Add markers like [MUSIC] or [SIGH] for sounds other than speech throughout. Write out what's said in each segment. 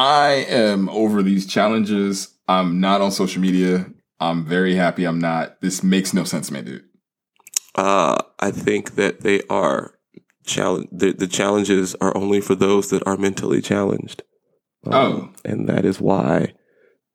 I am over these challenges. I'm not on social media. I'm very happy I'm not. This makes no sense, man, dude. Uh, I think that they are challenge. The, the challenges are only for those that are mentally challenged. Um, Oh. and that is why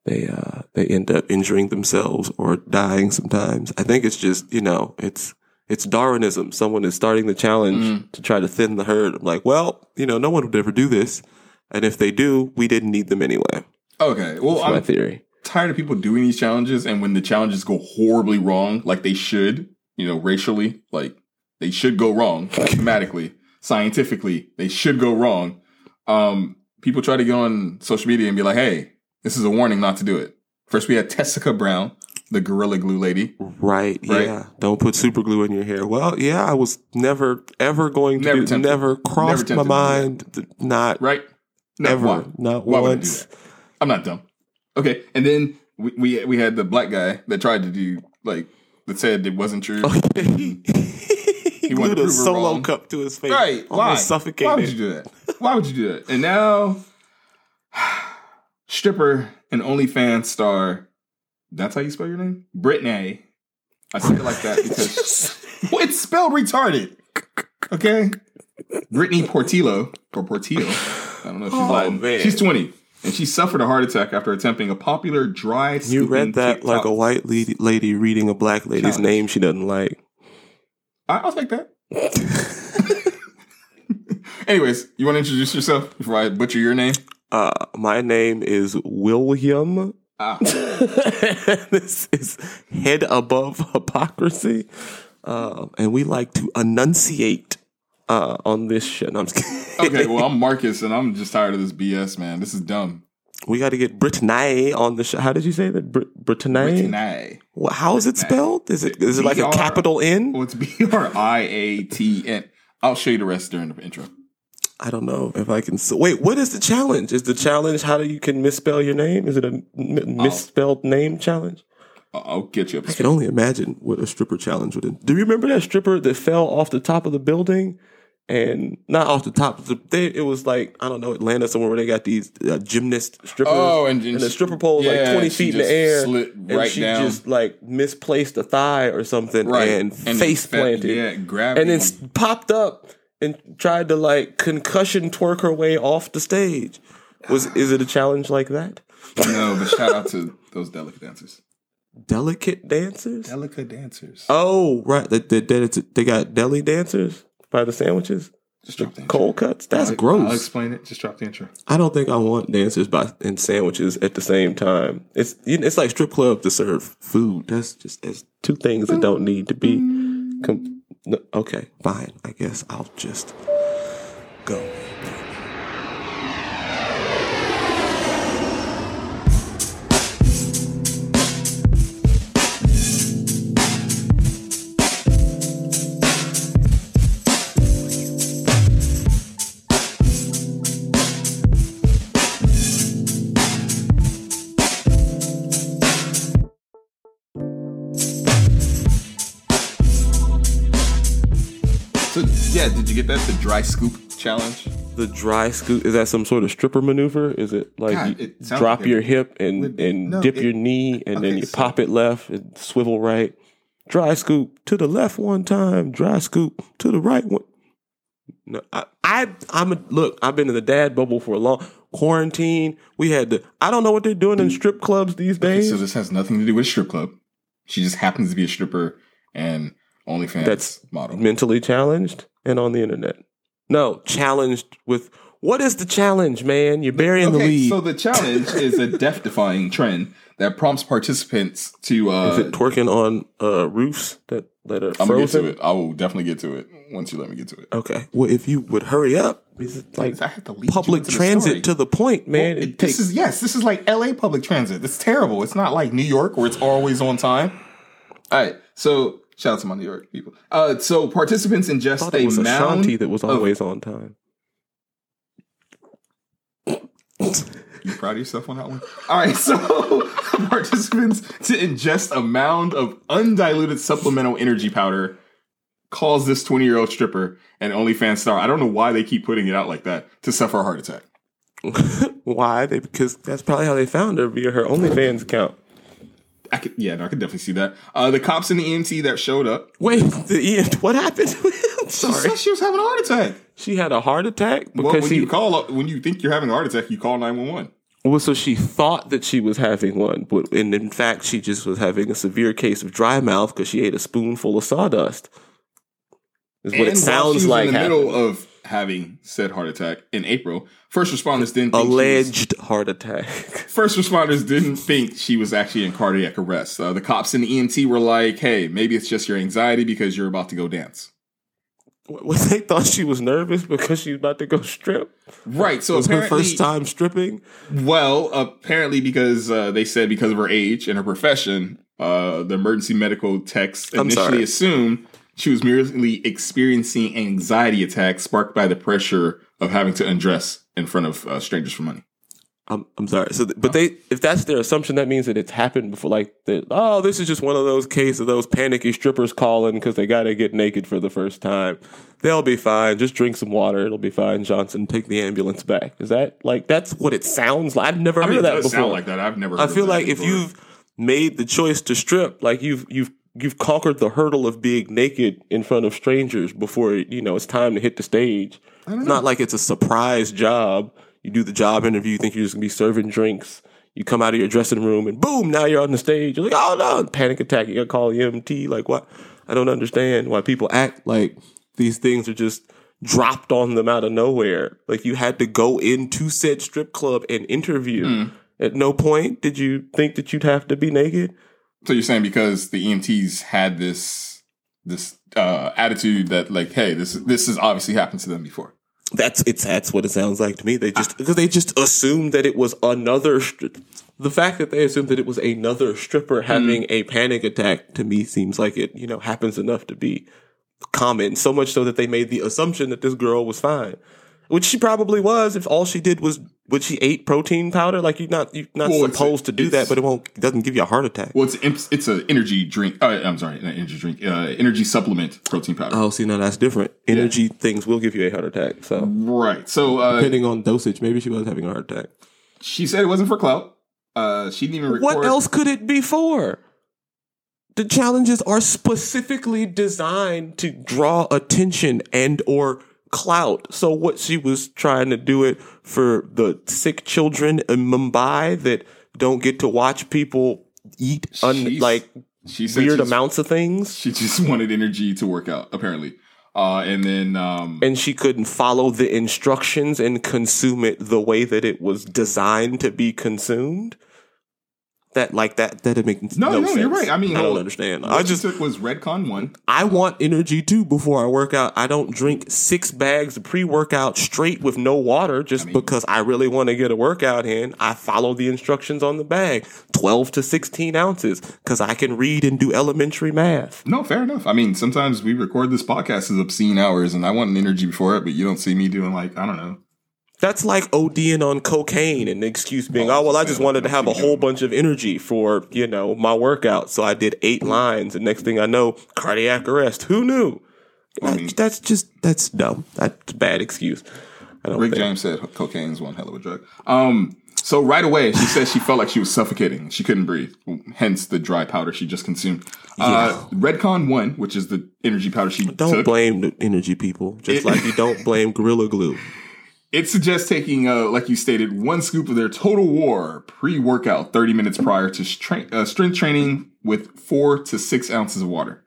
they uh they end up injuring themselves or dying sometimes. I think it's just you know it's it's Darwinism. Someone is starting the challenge Mm. to try to thin the herd. I'm like, well, you know, no one would ever do this, and if they do, we didn't need them anyway. Okay. Well, That's my I'm theory. tired of people doing these challenges, and when the challenges go horribly wrong, like they should, you know, racially, like they should go wrong, [LAUGHS] mathematically, scientifically, they should go wrong. Um, people try to get on social media and be like, "Hey, this is a warning not to do it." First, we had Tessica Brown, the Gorilla Glue lady. Right, Right. Yeah. Don't put super glue in your hair. Well, yeah, I was never ever going to Never do, tempted. never crossed Never my tempted to do mind. Not Right? No, ever. why? Not Why would I do once. that? I'm not dumb. Okay, and then we, we we had the black guy that tried to do like that said it wasn't true. Oh, he [LAUGHS] he wanted glued a solo wrong. cup to his face. Right? Why? Suffocated. Why would you do that? Why would you do that? And now, [SIGHS] stripper and OnlyFans star. That's how you spell your name, Brittany. I say it like that because [LAUGHS] well, it's spelled retarded. Okay, Brittany Portillo or Portillo. I don't know if she's Oh, Latin. man. She's twenty, and she suffered a heart attack after attempting a popular dry. You read that like a white lady, lady reading a black lady's Challenge. name she doesn't like. I, I'll take that. [LAUGHS] Anyways, you want to introduce yourself before I butcher your name? Uh, my name is William. Ah. [LAUGHS] this is head above [LAUGHS] hypocrisy, uh, and we like to enunciate uh, on this show. No, I'm just kidding. Okay, well, I'm [LAUGHS] Marcus, and I'm just tired of this BS, man. This is dumb. we got to get Brittany on the show. How did you say that? Brit- Brittany? Brittany. Well, how is it spelled? Is it is it like a capital N? Well, it's B R I A T N. I'll show you the rest during the intro. I don't know if I can. So, wait, what is the challenge? Is the challenge how do you can misspell your name? Is it a m- misspelled name challenge? I'll, I'll get you. I can only imagine what a stripper challenge would. Do you remember that stripper that fell off the top of the building? And not off the top. Of the- They, it was like I don't know Atlanta somewhere where they got these uh, gymnast strippers. Oh, and- and the stripper pole yeah, like twenty feet in the air, slid and right she down. just like misplaced a thigh or something, Right. and, And face fe- planted, yeah, gravity. and then s- popped up and tried to like concussion twerk her way off the stage. Was [SIGHS] is it a challenge like that? No, but shout out to those delicate dancers. Delicate dancers. Delicate dancers. Oh, right. They, they, they, they got deli dancers by the sandwiches. Just drop the intro. Cold cuts. That's I'll- gross. I'll explain it. Just drop the intro. I don't think I want dancers by and sandwiches at the same time. It's you know, it's like strip club to serve food. That's just it's two things that don't need to be. Com- okay, fine. I guess I'll just go. Yeah, did get that? The dry scoop challenge. The dry scoop is that some sort of stripper maneuver? Is it like God, it sounds drop like it your hip and and no, dip it- your knee and then you so- pop it left and swivel right. Dry scoop to the left one time. Dry scoop to the right one. No, I, I I'm a look. I've been in the dad bubble for a long quarantine. We had the. I don't know what they're doing in mm. strip clubs these Okay, days. so this has nothing to do with strip club. She just happens to be a stripper and OnlyFans That's model. mentally challenged and on the internet. No, challenged with what is the challenge, man? You're burying the lead. so the [LAUGHS] challenge is a death-defying trend that prompts participants to. Uh, Is it twerking on uh, roofs that, that are I'm gonna get frozen? to it. I will definitely get to it once you let me get to it. Okay. Well, if you would hurry up, it's like I have to lead you public into the transit story. to the point, man. Well, it it- this takes is yes, this is like LA public transit. It's terrible. It's not like New York where it's always on time. All right, so shout out to my New York people. Uh, so participants ingest a was mound. Ashanti that was of- always on time. You proud of yourself on that one? All right, so [LAUGHS] participants to ingest a mound of undiluted supplemental energy powder calls this 20 year old stripper and OnlyFans star. I don't know why they keep putting it out like that to suffer a heart attack. [LAUGHS] Why? They, because that's probably how they found her via her OnlyFans account. I could, yeah, no, I could definitely see that. Uh, the cops and the EMT that showed up. Wait, the Ian, what happened? [LAUGHS] him? She Sorry, she was having a heart attack. she had a heart attack Well, because when she. you call when you think you're having a heart attack, you call nine one one. Well, so she thought that she was having one, but and in fact, she just was having a severe case of dry mouth because she ate a spoonful of sawdust. Is what it sounds like. in the happened. middle of having said heart attack in April. First responders didn't think she was- Alleged heart attack. [LAUGHS] First responders didn't think she was actually in cardiac arrest. Uh, the cops and the EMT were like, "Hey, maybe it's just your anxiety because you're about to go dance." What they thought she was nervous because she was about to go strip. Right. So It was her first time stripping. well, apparently because uh, they said because of her age and her profession, uh, the emergency medical techs initially assumed she was merely experiencing anxiety attacks sparked by the pressure of having to undress in front of uh, strangers for money. I'm I'm sorry. So, th- but they if that's their assumption, that means that it's happened before. Like that. Oh, this is just one of those cases of those panicky strippers calling because they got to get naked for the first time. They'll be fine. Just drink some water. It'll be fine. Johnson, take the ambulance back. Is that like that's what it sounds like? I've never I heard mean, that before. sound like that. I've never. I feel that like if you've made the choice to strip, like you've you've you've conquered the hurdle of being naked in front of strangers before you know it's time to hit the stage. It's not like it's a surprise job. You do the job interview, you think you're just gonna be serving drinks. You come out of your dressing room and boom, now you're on the stage. You're like, oh no, panic attack. You gotta call EMT. Like what? I don't understand why people act like these things are just dropped on them out of nowhere. Like you had to go into said strip club and interview. At no point did you think that you'd have to be naked. So you're saying because the EMTs had this this uh, attitude that like, hey, this this has obviously happened to them before. That's it's that's what it sounds like to me. They just because they just assumed that it was another. The fact that they assumed that it was another stripper having a panic attack to me seems like it you know happens enough to be common. So much so that they made the assumption that this girl was fine, which she probably was. If all she did was what she eat protein powder, like you're not you're not Well, supposed to do that, but it won't it doesn't give you a heart attack. Well, it's it's, an energy drink. Uh, I'm sorry, not energy drink. Uh, energy supplement protein powder. Oh, see, now that's different. Energy things will give you a heart attack. So Right. So uh, depending on dosage, maybe she was having a heart attack. she said it wasn't for clout. Uh, she didn't even record. What else could it be for? The challenges are specifically designed to draw attention and or clout. So what she was trying to do it for the sick children in Mumbai that don't get to watch people eat un- like She said weird amounts of things She just wanted energy to work out, apparently. Uh, and then um, and she couldn't follow the instructions and consume it the way that it was designed to be consumed. That like that that didn't make no, no, no, you're right. I mean, I don't well, understand. What I just took was Redcon one. I want energy too before I work out. I don't drink six bags of pre workout straight with no water just because I really want to get a workout in. I follow the instructions on the bag 12 to 16 ounces because I can read and do elementary math. No, fair enough. I mean, sometimes we record this podcast as obscene hours, and I want an energy before it, but you don't see me doing like I don't know. That's like ODing on cocaine and the excuse being, oh, well, I just wanted to have a whole bunch of energy for, you know, my workout. So I did eight lines. And next thing I know, cardiac arrest. Who knew? I that's just, that's dumb. That's a bad excuse. I don't Rick think. James said cocaine is one hell of a drug. Um, so right away, she said she felt like she was suffocating. She couldn't breathe. Hence the dry powder she just consumed. Uh, Redcon one, which is the energy powder she Don't took, blame the energy people, just It- like you don't [LAUGHS] blame Gorilla Glue. It suggests taking, uh, like you stated, one scoop of their Total War pre-workout 30 minutes prior to uh, strength training with four to six ounces of water.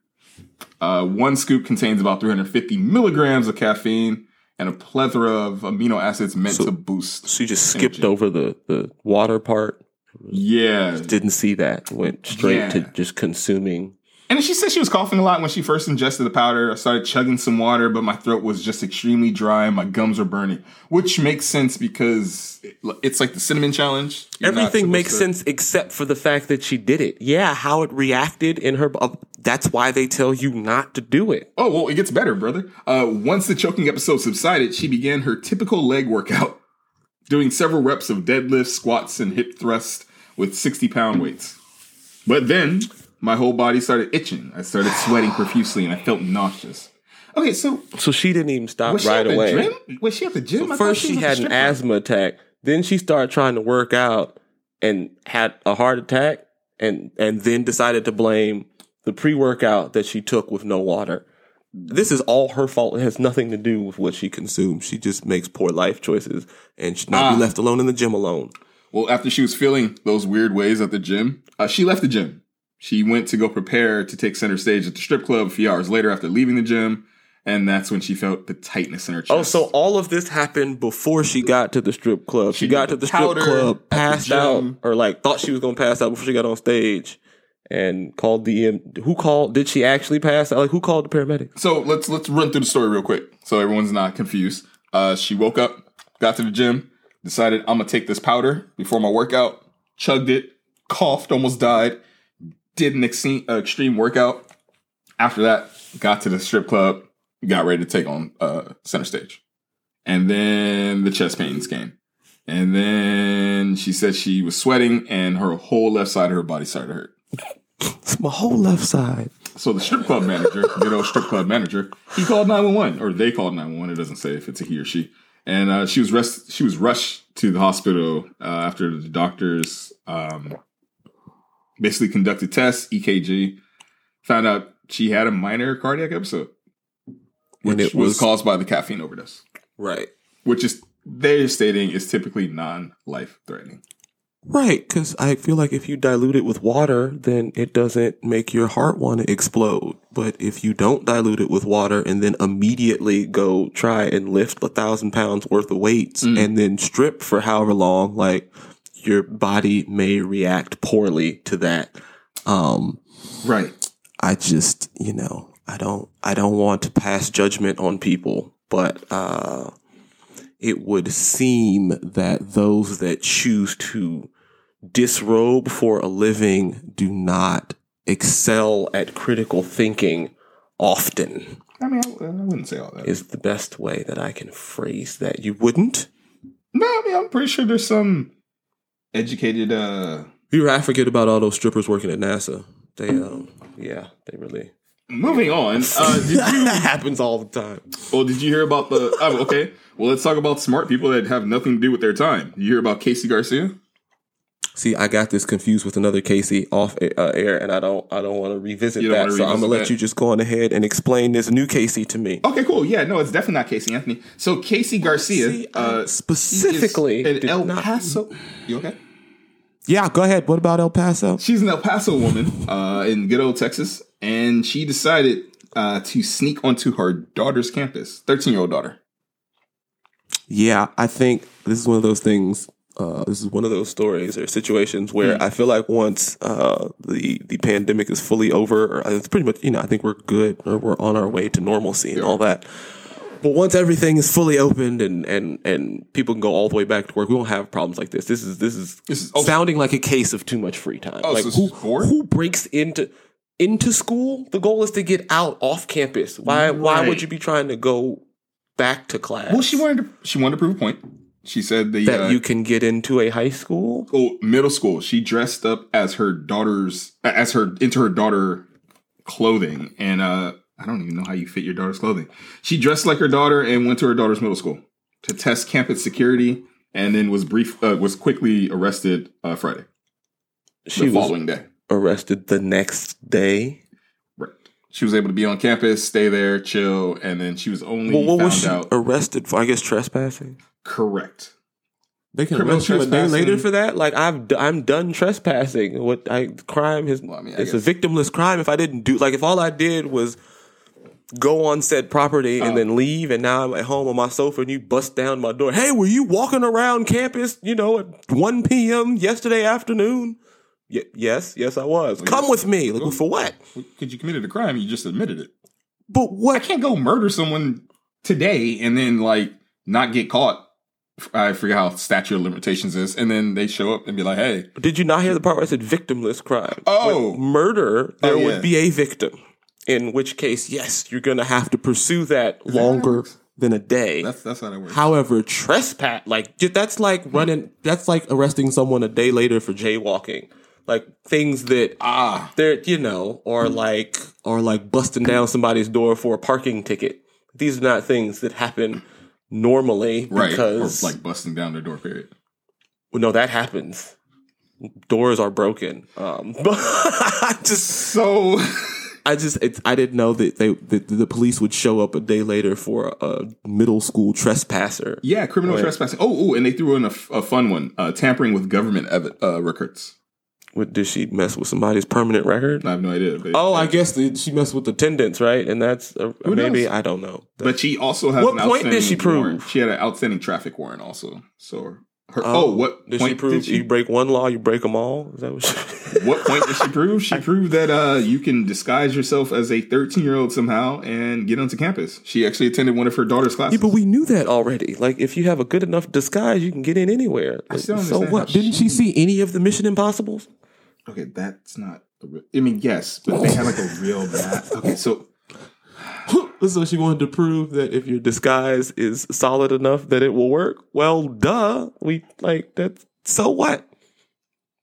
Uh, one scoop contains about 350 milligrams of caffeine and a plethora of amino acids meant to boost. So you just skipped over the, the water part. Yeah, Didn't see that. Went straight to just consuming. And she said she was coughing a lot when she first ingested the powder. I started chugging some water, but my throat was just extremely dry and my gums were burning, which makes sense because it's like the cinnamon challenge. You're Everything makes to- sense except for the fact that she did it. Yeah, how it reacted in her. Uh, that's why they tell you not to do it. Oh, well, it gets better, brother. Uh, once the choking episode subsided, she began her typical leg workout, doing several reps of deadlifts, squats, and hip thrusts with 60 pound weights. But then my whole body started itching. I started sweating profusely and I felt nauseous. Okay, so So she didn't even stop was she right away. gym? Was she at the gym? Thought First, she the had an asthma attack. Then she started trying to work out and had a heart attack and and then decided to blame the pre-workout that she took with no water. This is all her fault. It has nothing to do with what she consumes. She just makes poor life choices and should not Ah. be left alone in the gym alone. Well, after she was feeling those weird ways at the gym, uh, she left the gym. She went to go prepare to take center stage at the strip club a few hours later after leaving the gym. And that's when she felt the tightness in her chest. Oh, so all of this happened before she got to the strip club. She, She got to the strip club, passed out, or like thought she was gonna pass out before she got on stage, and called the Who called? Did she actually pass out? Like who called the paramedics? So let's let's run through the story real quick, so everyone's not confused. Uh, she woke up, got to the gym, decided I'm gonna take this powder before my workout. Chugged it, coughed, almost died. Did an extreme, uh, extreme workout. After that, got to the strip club, got ready to take on uh, center stage, and then the chest pains came. And then she said she was sweating, and her whole left side of her body started to hurt. It's [LAUGHS] my whole left side. So the strip club manager, [LAUGHS] good old strip club manager, he called nine one one, or they called nine one one. It doesn't say if it's a he or she. And uh, she was rest- she was rushed to the hospital uh, after the doctors um, basically conducted tests, EKG, found out she had a minor cardiac episode, which it was, was- caused by the caffeine overdose, Right. which is they're stating is typically non life threatening. Right, because I feel like if you dilute it with water, then it doesn't make your heart want to explode. But if you don't dilute it with water and then immediately go try and lift a thousand pounds worth of weights mm. and then strip for however long, like your body may react poorly to that. Um, Right. I just, you know, I don't, I don't want to pass judgment on people, but, uh, it would seem that those that choose to disrobe for a living do not excel at critical thinking often I mean, I, I wouldn't say all that. is the best way that I can phrase that. You wouldn't? No, I mean, I'm pretty sure there's some educated. uh You I forget about all those strippers working at NASA. They, um, yeah, they really. Moving on. Uh, [LAUGHS] did you, that happens all the time. well, did you hear about the? Oh, okay. Well, let's talk about smart people that have nothing to do with their time. You hear about Casey Garcia? See, I got this confused with another Casey off uh, air, and I don't, I don't want to revisit that. wanna So I'm gonna revisit let you just go on ahead and explain this new Casey to me. Okay, cool. Yeah, no, it's definitely not Casey Anthony. So Casey Garcia, See, uh, specifically is did an El not- Paso. You okay? Yeah, go ahead. What about El Paso? She's an El Paso woman uh, in good old Texas, and she decided uh, to sneak onto her daughter's campus, thirteen-year-old daughter. Yeah, I think this is one of those things. Uh, this is one of those stories or situations where I feel like once uh, the the pandemic is fully over, or it's pretty much you know I think we're good or we're on our way to normalcy and all that. But once everything is fully opened and and and people can go all the way back to work, we won't have problems like this. This is this is, This is- oh, sounding like a case of too much free time. Oh, like so who who breaks into into school? The goal is to get out off campus. Why why would you be trying to go back to class? Well, she wanted to, she wanted to prove a point. She said the that uh, you can get into a high school. oh, middle school. She dressed up as her daughter's as her into her daughter clothing, and uh, I don't even know how you fit your daughter's clothing. She dressed like her daughter and went to her daughter's middle school to test campus security, and then was brief uh, was quickly arrested uh, Friday, She the was following day. arrested the next day. Right. She was able to be on campus, stay there, chill, and then she was only Well, what was she out arrested for? I guess trespassing. Correct. They can Criminal arrest you a day later for that. Like I've d- I'm done trespassing. What I crime is Well, I mean, I it's a victimless crime. If I didn't do like if all I did was go on said property and Oh. then leave, and now I'm at home on my sofa and you bust down my door. Hey, were you walking around campus? You know, at 1 p.m. yesterday afternoon. Y- yes, yes, I was. Come with me. Like, for what? Because you committed a crime, you just admitted it. But what? I can't go murder someone today and then like not get caught. I forget how statute of limitations is, and then they show up and be like, "Hey, Did you not hear the part where I said victimless crime? Oh. With murder, there Oh, yeah. would be a victim. In which case, yes, you're going to have to pursue that that how it longer works? than a day. that's that's how that works." However, trespass, like that's like running, that's like arresting someone a day later for jaywalking. Like things that ah, they're, you know, or like, or like busting down somebody's door for a parking ticket. These are not things that happen normally right, because or like busting down their door. Period. Well, no, that happens. Doors are broken. Um, [LAUGHS] but I just, So I just, it's, I didn't know that they that the police would show up a day later for a middle school trespasser. yeah, criminal trespassing. Oh, oh, and they threw in a fun one: uh, tampering with government ev- uh, records. What, did she mess with somebody's permanent record? I have no idea. Oh, I guess the, she messed with attendance, right? And that's uh, maybe knows? I don't know. But she also has What an point did she outstanding warrant. prove? She had an outstanding traffic warrant also. So her oh, what did she prove? did she, You break one law, you break them all. Is that what? She, [LAUGHS] what point did she prove? She [LAUGHS] proved that uh, you can disguise yourself as a 13 year old somehow and get onto campus. She actually attended one of her daughter's classes. yeah, but we knew that already. Like, if you have a good enough disguise, you can get in anywhere. Like, so what? Didn't she see any of the Mission Impossibles? Okay, that's not. a re- I mean, yes, but they had like a real [LAUGHS] map. Okay, so [LAUGHS] so she wanted to prove that if your disguise is solid enough that it will work. Well, duh. We like that. So what?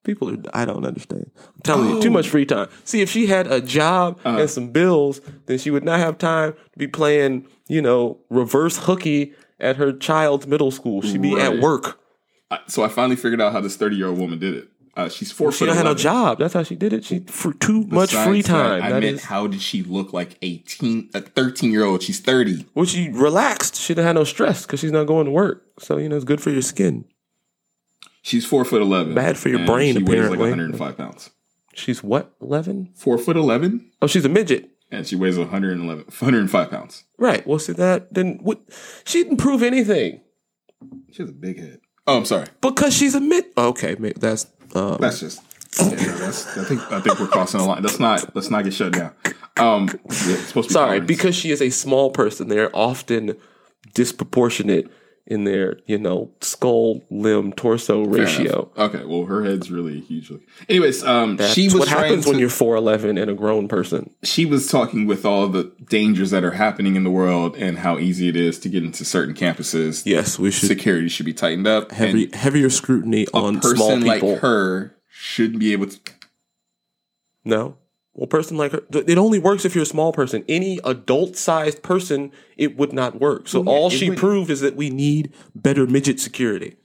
People are. I don't understand. I'm telling you, too Oh. much free time. See, if she had a job Uh. and some bills, then she would not have time to be playing, you know, reverse hooky at her child's middle school. She'd be at work. I- so I finally figured out how this 30 year old woman did it. Uh, she's four She don't have no job. That's how she did it. She for too much free Besides that, time. I That meant is- how did she look like a teen, a 13 year old? She's 30. well, she relaxed. She didn't have no stress because she's not going to work. So you know, it's good for your skin. She's four foot 11. Bad for your and brain, She weighs like 105 pounds. She's what? Eleven? Four foot 11, Oh, she's a midget. and she weighs 111, 105 pounds. Right. Well, see that then what? She didn't prove anything She has a big head. Oh, I'm sorry. because she's a mid. Okay, that's um, That's just. Yeah, no, that's, I think I think we're crossing the line. Let's not let's not get shut down. Um, to be sorry because she is a small person. They're often disproportionate in their you know skull limb torso Fair ratio. enough. Okay, well, her head's really huge. Anyways, um, That's she was what happens to, when you're four eleven and a grown person. she was talking with all the dangers that are happening in the world and how easy it is to get into certain campuses. Yes, we should Security should be tightened up. heavy, heavier scrutiny on a person small like her shouldn't be able to. No. Well, person like her, it only works if you're a small person. Any adult sized person, it would not work. So yeah, all she would- proved is that we need better midget security.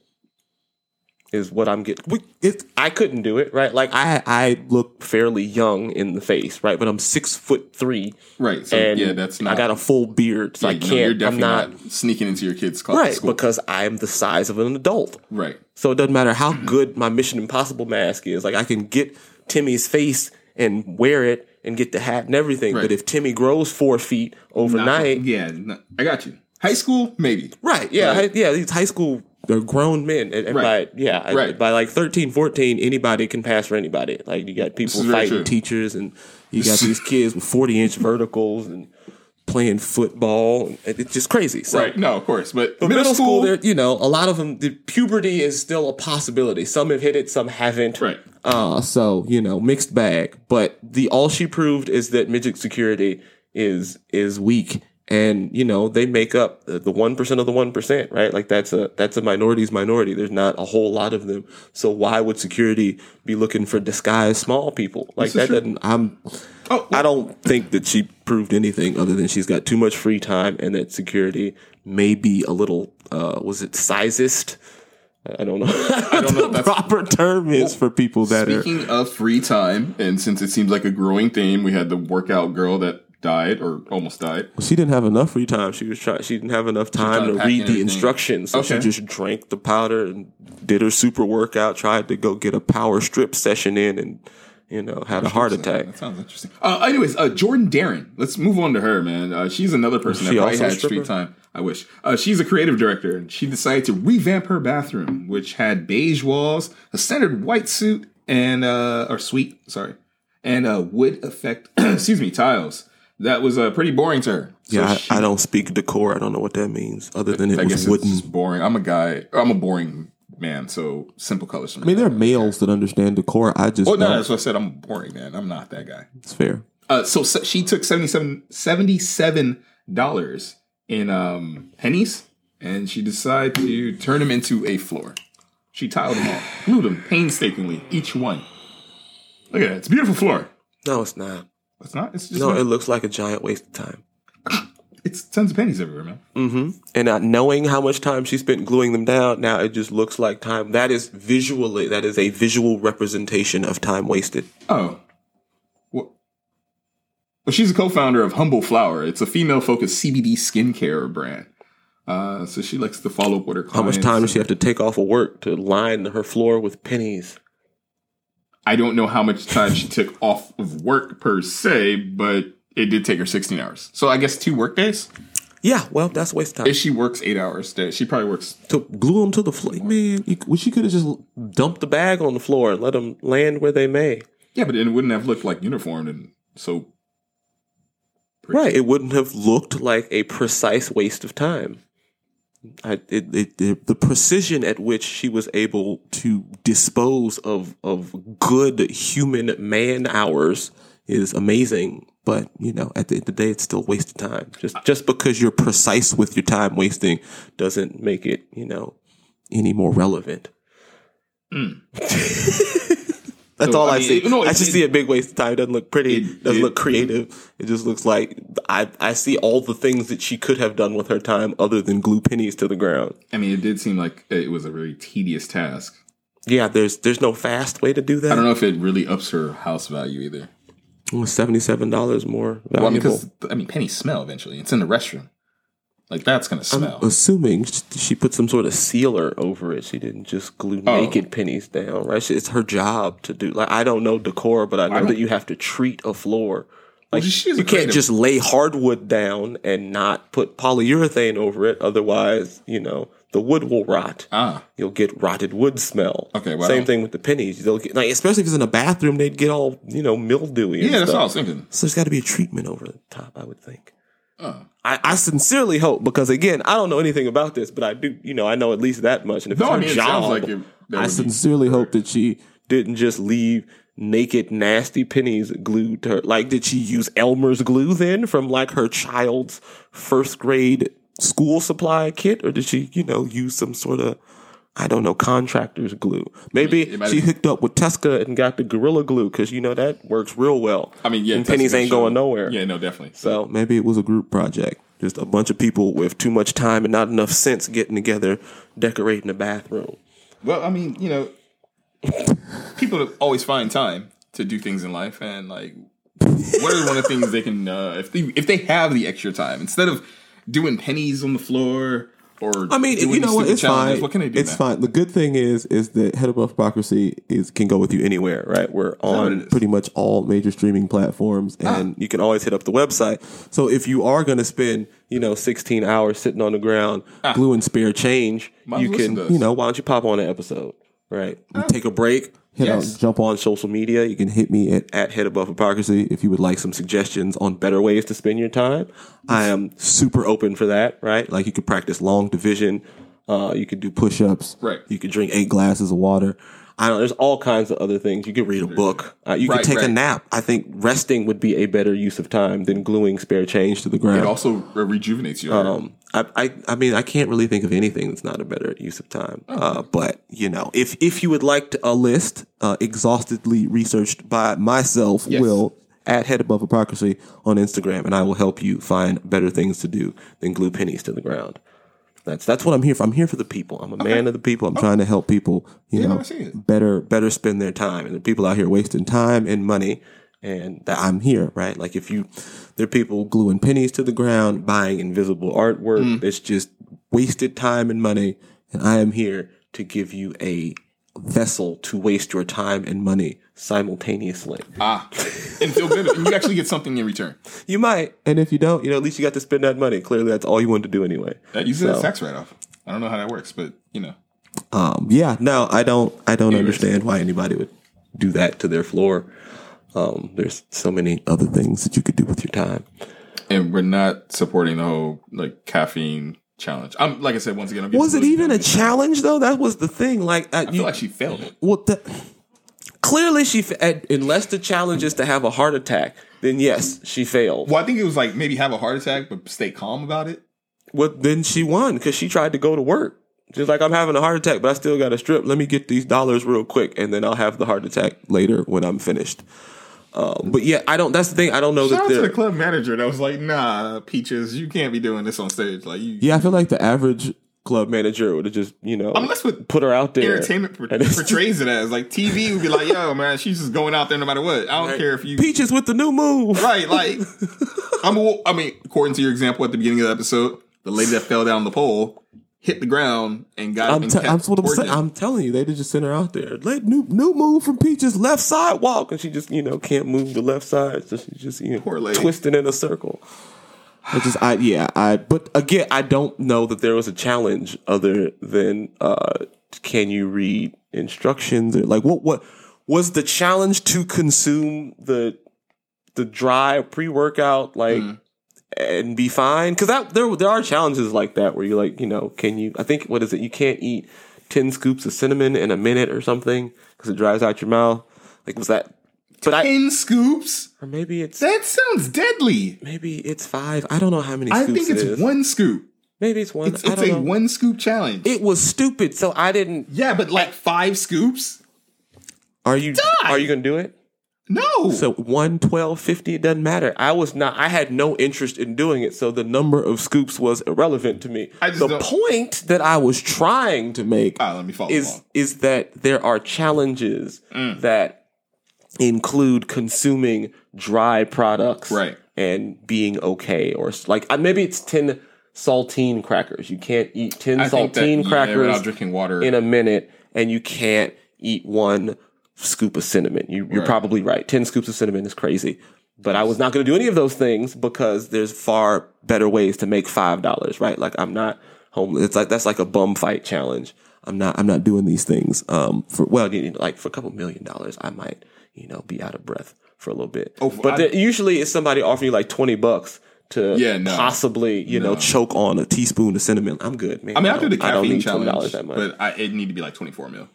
Is what I'm getting. We, it, I couldn't do it, right? Like I, I look fairly young in the face, right? But I'm six foot three, Right. So and yeah, that's not. I got a full beard, so I yeah, no, can't. you're I'm definitely not, not, sneaking into your kid's class. right School. because I'm the size of an adult. right. So it doesn't matter how good my Mission Impossible mask is. Like I can get Timmy's face and wear it and get the hat and everything. Right. But if Timmy grows four feet overnight, Yeah, no, I got you. High school, maybe. right? Yeah, Right. hi- yeah. These high school, they're grown men, and, and Right. by yeah, Right. by like 13, 14, anybody can pass for anybody. Like you got people fighting true. teachers, and you got these kids with forty inch verticals and playing football. It's just crazy. So. Right. No, of course. But, But middle, school, there, you know, a lot of them, the puberty is still a possibility. Some have hit it, some haven't. Right. Uh, so you know, mixed bag. But the all she proved is that midget security is is weak, and you know they make up the one percent of the one percent, right? Like that's a that's a minority's minority. There's not a whole lot of them. So why would security be looking for disguised small people? Like that true. doesn't. I'm. Oh, I don't think that she proved anything other than she's got too much free time and that security may be a little, uh, was it sizist? I don't know. I don't know [LAUGHS] the proper term is for people that are. Speaking of free time, and since it seems like a growing theme, we had the workout girl that died or almost died. She didn't have enough free time. She was trying. She didn't have enough time to read the instructions, so she just drank the powder and did her super workout. Tried to go get a power strip session in, and you know had a heart attack. That sounds interesting. Uh, anyways, uh, Jordan Darren. Let's move on to her, man. Uh, she's another person that she probably also a had street time. I wish. Uh, she's a creative director, and she decided to revamp her bathroom, which had beige walls, a standard white suit, and uh, or suite, sorry, and uh, wood effect. [CLEARS THROAT] excuse me, tiles. That was uh, pretty boring to her. So Yeah, she- I, I don't speak decor. I don't know what that means, other than it I was wooden. it's boring. I'm a guy. I'm a boring man, so simple colors. I mean, there are males that understand decor. I just Oh no, don't. that's what I said. I'm boring man. I'm not that guy. It's fair. Uh, so, se- she took 77 dollars in um, pennies, and she decided to turn them into a floor. She tiled them all, [SIGHS] glued them painstakingly, each one. Look at that! It's a beautiful floor. No, it's not. It's not. It's just No, not- it looks like a giant waste of time. It's tons of pennies everywhere, man. Mm-hmm. And not knowing how much time she spent gluing them down, now it just looks like time. That is visually, that is a visual representation of time wasted. Oh. Well, well, she's a co-founder of Humble Flower. It's a female-focused CBD skincare brand. Uh, so she likes to follow up with her clients. How much time does she have to take off of work to line her floor with pennies? I don't know how much time she took off of work per se, but it did take her 16 hours. So I guess two work days. Yeah, well, that's a waste of time. If she works eight hours day, she probably works. to glue them to the floor, man, you, well, she could have just dumped the bag on the floor and let them land where they may. Yeah, but it wouldn't have looked like uniformed and so. Right, it wouldn't have looked like a precise waste of time. I, it, it, it, the precision at which she was able to dispose of of good human man hours is amazing. But you know, at the end of the day, it's still wasted time. Just just because you're precise with your time wasting doesn't make it you know any more relevant. Hmm. [LAUGHS] That's So, all I mean, see. no, I just see a big waste of time. It doesn't look pretty. It- doesn't it- look creative. It just looks like I I see all the things that she could have done with her time other than glue pennies to the ground. I mean, it did seem like it was a very tedious task. Yeah, there's there's no fast way to do that. I don't know if it really ups her house value either. Seventy seven dollars more Well, I mean, because I mean, pennies smell eventually. It's in the restroom. Like that's gonna smell. Assuming she put some sort of sealer over it, she didn't just glue Oh. naked pennies down, right? It's her job to do. Like I don't know decor, but I know don't- that you have to treat a floor. Like she's a you can't creative. just lay hardwood down and not put polyurethane over it. Otherwise, you know the wood will rot. ah, You'll get rotted wood smell. Okay, well, same thing with the pennies. They'll get like, especially if it's in a bathroom, they'd get all you know mildewy. yeah, that's stuff. what I was thinking. So there's got to be a treatment over the top, I would think. Oh. I, I sincerely hope because again, I don't know anything about this, but I do, you know, I know at least that much. And if No, it's I mean, it job, sounds like it, I be- sincerely hope that she didn't just leave naked, nasty pennies glued to her. Like, did she use Elmer's glue then from like her child's first grade school supply kit, or did she, you know, use some sort of I don't know, contractor's glue. Maybe she have- hooked up with Tesca and got the Gorilla Glue because you know that works real well. I mean, yeah, and pennies ain't going nowhere. Yeah, no, definitely. So maybe it was a group project. Just a bunch of people with too much time and not enough sense getting together, decorating a bathroom. Well, I mean, you know, people always find time to do things in life, and like, what are one of the things they can uh, if they if they have the extra time instead of doing pennies on the floor or I mean, you know what? It's challenges, fine. What can they do? It's man? fine. The good thing is, is that Head Above Hypocrisy is can go with you anywhere, right? We're on? Ah. pretty much all major streaming platforms, and you can always hit up the website. So if you are going to spend, you know, 16 hours sitting on the ground gluing spare change, Ah. You as well listen can, you know, why don't you pop on an episode, right? You take a break. Hit Yes. on, jump on social media. You can hit me at, at Head Above Hypocrisy if you would like some suggestions on better ways to spend your time. I am super open for that, right? Like you could practice long division. Uh, you could do push ups. Right. You could drink eight glasses of water. I don't. There's all kinds of other things. You could read a book. Uh, you Right, could take a nap. I think resting would be a better use of time than gluing spare change to the ground. It also re- rejuvenates you. Um, I, I, I mean, I can't really think of anything that's not a better use of time. Oh. Uh, but you know, if if you would like to, a list uh, exhaustively researched by myself, Yes. will at head above hypocrisy on Instagram, and I will help you find better things to do than glue pennies to the ground. That's that's what I'm here for. I'm here for the people. I'm a man of the people. I'm trying to help people, you Yeah, know, I see it. better better spend their time. And the people out here wasting time and money, and that I'm here, right? Like if you, there are people gluing pennies to the ground, buying invisible artwork. Mm. It's just wasted time and money, and I am here to give you a vessel to waste your time and money simultaneously. ah, and feel good, and you actually get something in return. You might, and if you don't, you know, at least you got to spend that money. Clearly, that's all you wanted to do anyway. That uses a So- tax write off. I don't know how that works, but you know, Um, yeah, no, I don't. I don't Anyways. understand why anybody would do that to their floor. Um, there's so many other things that you could do with your time. and we're not supporting the whole like caffeine challenge. I'm like I said once again. I'm Was it even a challenge though? That was the thing. Like, uh, I you, feel like she failed it. well, the, clearly she, unless the challenge is to have a heart attack, then yes, she failed. Well, I think it was like maybe have a heart attack, but stay calm about it. Well, then she won because she tried to go to work. She's like, I'm having a heart attack, but I still got a strip. Let me get these dollars real quick, and then I'll have the heart attack later when I'm finished. Um, but yeah, I don't. That's the thing. I don't know Shout that out to the club manager that was like, "Nah, Peaches, you can't be doing this on stage." Like, you, Yeah, I feel like the average club manager would have just you know unless with put her out there. entertainment [LAUGHS] portrays it as like TV would be like, "Yo, man, she's just going out there no matter what. I don't care if you Peaches with the new move. right." [LAUGHS] Like, I'm. I mean, according to your example at the beginning of the episode, the lady that fell down the pole hit the ground and got. I'm, and that's what I'm I'm telling you, they did just send her out there. Let new new move from Peaches left side walk, and she just you know can't move the left side, so she's just you know twisting in a circle. I just I yeah I but again I don't know that there was a challenge other than uh can you read instructions or like what what was the challenge to consume the the dry pre workout like Mm. And be fine because that there there are challenges like that where you're like you know can you I think what is it you can't eat ten scoops of cinnamon in a minute or something because it dries out your mouth like was that but I ten scoops. or maybe it's That sounds deadly. maybe it's five I don't know how many I think it's it one scoop. maybe it's one It's, I it's a know one scoop challenge. it was stupid so I didn't yeah, but like five scoops. are you are you gonna do it No. So 1, 12, 50, it doesn't matter. I was not, I had no interest in doing it. So the number of scoops was irrelevant to me. I just The don't- point that I was trying to make Ah, let me follow is, along. is that there are challenges that include consuming dry products Right. and being okay. Or like, uh, maybe it's 10 saltine crackers. You can't eat 10 I that, saltine yeah, crackers without drinking water. in a minute and you can't eat one scoop of cinnamon. You, you're Right. probably right. 10 scoops of cinnamon is crazy. But I was not going to do any of those things because there's far better ways to make $5, right? Like I'm not homeless. It's like, that's like a bum fight challenge. I'm not, I'm not doing these things. Um, for, well, you know, like for a couple million dollars, I might, you know, be out of breath for a little bit. Oh, but I- usually it's somebody offering you like 20 bucks to Yeah, no. possibly, you know, choke on a teaspoon of cinnamon. I'm good, man. I mean, the I don't caffeine challenge, but I, it need to be like 24 mil.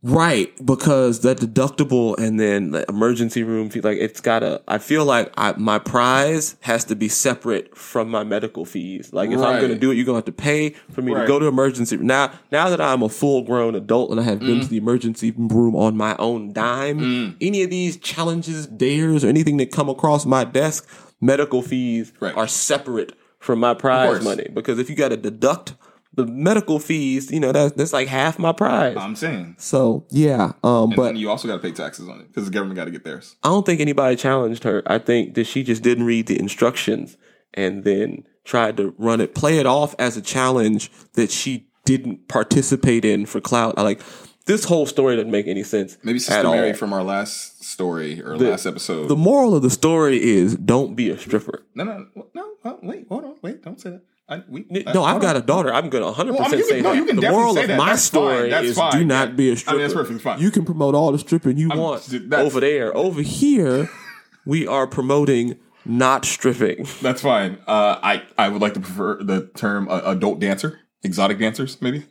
Right, because that deductible and then the emergency room fee, like it's gotta. I feel like I, my prize has to be separate from my medical fees. Like if I'm gonna do it, you're gonna have to pay for me to go to emergency. Now, now that I'm a full grown adult and I have Mm. been to the emergency room on my own dime, any of these challenges, dares, or anything that come across my desk, medical fees Right. are separate from my prize money. Because if you got to deduct the medical fees, you know that's that's like half my prize. I'm saying. So yeah, um, And but you also got to pay taxes on it because the government got to get theirs. I don't think anybody challenged her. I think that she just didn't read the instructions and then tried to run it, play it off as a challenge that she didn't participate in for clout. I like this whole story doesn't make any sense. Maybe Sister Mary all. from our last story or last episode. The moral of the story is don't be a stripper. no, no, no, no. Wait, hold on. Wait, don't say that. I, we, No, I've got a daughter. I'm going to 100% Well, I mean, you say no, that. the moral of my That's fine. story That's is fine. do not be a stripper. that's perfectly fine. You can promote all the stripping you want that's- over there. Over here, [LAUGHS] we are promoting not stripping. That's fine. Uh, I I would like to prefer the term uh, adult dancer, exotic dancers, maybe.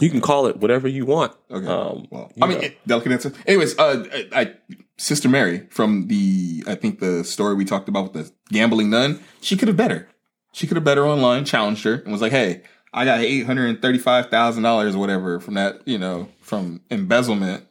You can call it whatever you want. Okay. Um, well, I mean, it- delicate dancer. Anyways, uh, I, I Sister Mary from the I think the story we talked about with the gambling nun. She could have better. She could have better online challenged her and was like, "Hey, I got eight hundred and thirty five thousand dollars or whatever from that, you know, from embezzlement."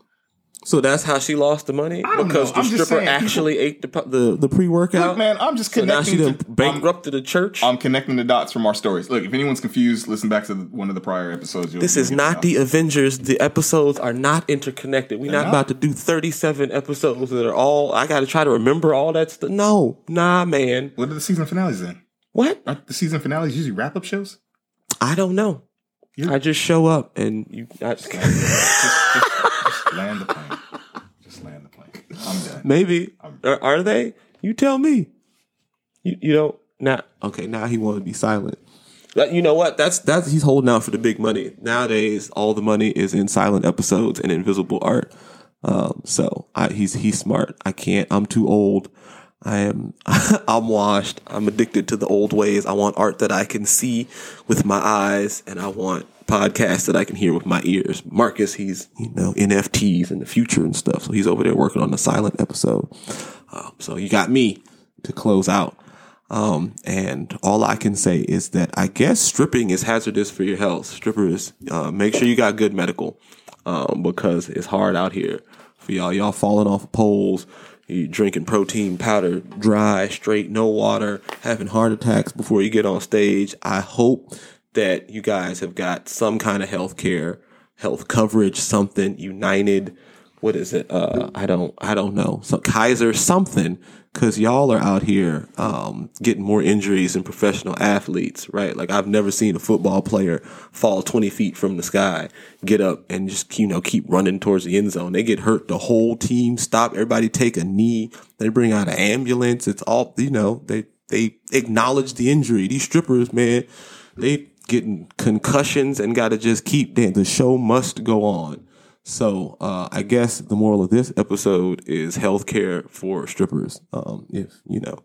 So that's how she lost the money don't because know. the I'm stripper saying, people- actually ate the the, the pre workout. Look, man, I'm just so now she connecting. to, I'm- bankrupted the church. I'm connecting the dots from our stories. Look, if anyone's confused, listen back to the, one of the prior episodes. This is not the. Avengers. The episodes are not interconnected. We're not, not? about to do 37 episodes that are all. I got to try to remember all that stuff. No, nah, man. What are the season finales then? What? Aren't the season finales usually wrap up shows? I don't know. You're- I just show up and you. I, just, just, just land the plane. Just land the plane. I'm done. maybe are, are they? You tell me. You you know now. Okay, now he want to be silent. You know what? That's that's he's holding out for the big money. Nowadays, all the money is in silent episodes and invisible art. Um, so I, he's he's smart. I can't. I'm too old. I am. [LAUGHS] I'm washed. I'm addicted to the old ways. I want art that I can see with my eyes, and I want podcasts that I can hear with my ears. Marcus, he's you know NFTs in the future and stuff. So he's over there working on the silent episode. Um, so you got me to close out. Um, and all I can say is that I guess stripping is hazardous for your health. Strippers, uh, make sure you got good medical, um, because it's hard out here for y'all. Y'all falling off poles, you drinking protein powder, dry, straight, no water, having heart attacks before you get on stage. I hope that you guys have got some kind of health care, health coverage, something, United, what is it? Uh, I don't, I don't know. So Kaiser, something, cause y'all are out here, um, getting more injuries than professional athletes, right? Like I've never seen a football player fall 20 feet from the sky, get up and just, you know, keep running towards the end zone. They get hurt. The whole team stop. Everybody take a knee. They bring out an ambulance. It's all, you know, they, they acknowledge the injury. These strippers, man, they getting concussions and got to just keep, the show must go on. So uh, I guess the moral of this episode is healthcare for strippers. Um, if you know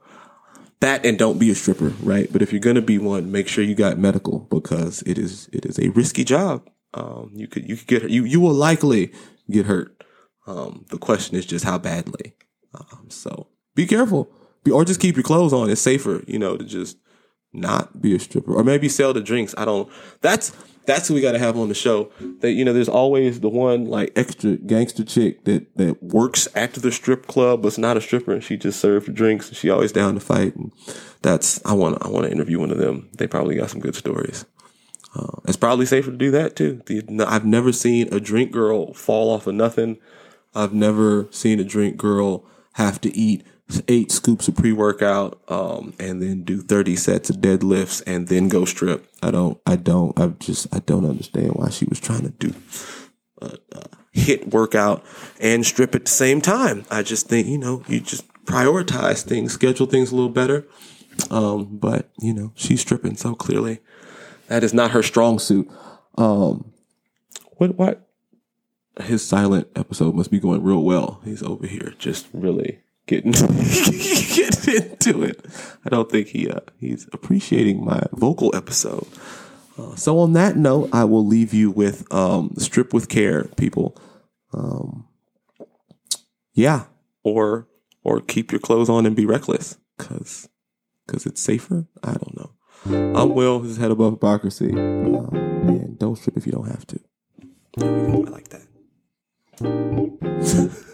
that, and don't be a stripper, right? But if you're gonna be one, make sure you got medical because it is it is a risky job. Um, you could you could get you you will likely get hurt. Um, the question is just how badly. Um, so be careful, be, or just keep your clothes on. It's safer, you know, to just not be a stripper or maybe sell the drinks. I don't. That's that's who we got to have on the show. That you know, there's always the one like extra gangster chick that that works at the strip club, but's not a stripper, and she just serves drinks. And she always down to fight, and that's I want I want to interview one of them. They probably got some good stories. Uh, it's probably safer to do that too. The, I've never seen a drink girl fall off of nothing. I've never seen a drink girl have to eat eight scoops of pre workout, um, and then do 30 sets of deadlifts and then go strip. I don't, I don't, I just, I don't understand why she was trying to do a, a HIIT workout and strip at the same time. I just think, you know, you just prioritize things, schedule things a little better. Um, but you know, she's stripping so clearly that is not her strong suit. Um, what, what? His silent episode must be going real well. He's over here just really getting [LAUGHS] getting into it. I don't think he uh, he's appreciating my vocal episode. Uh, so on that note, I will leave you with um, strip with care, people. Um, yeah, or or keep your clothes on and be reckless, cause cause it's safer. I don't know. I'm Will. This is head above hypocrisy, um, and don't strip if you don't have to. I like that. [LAUGHS]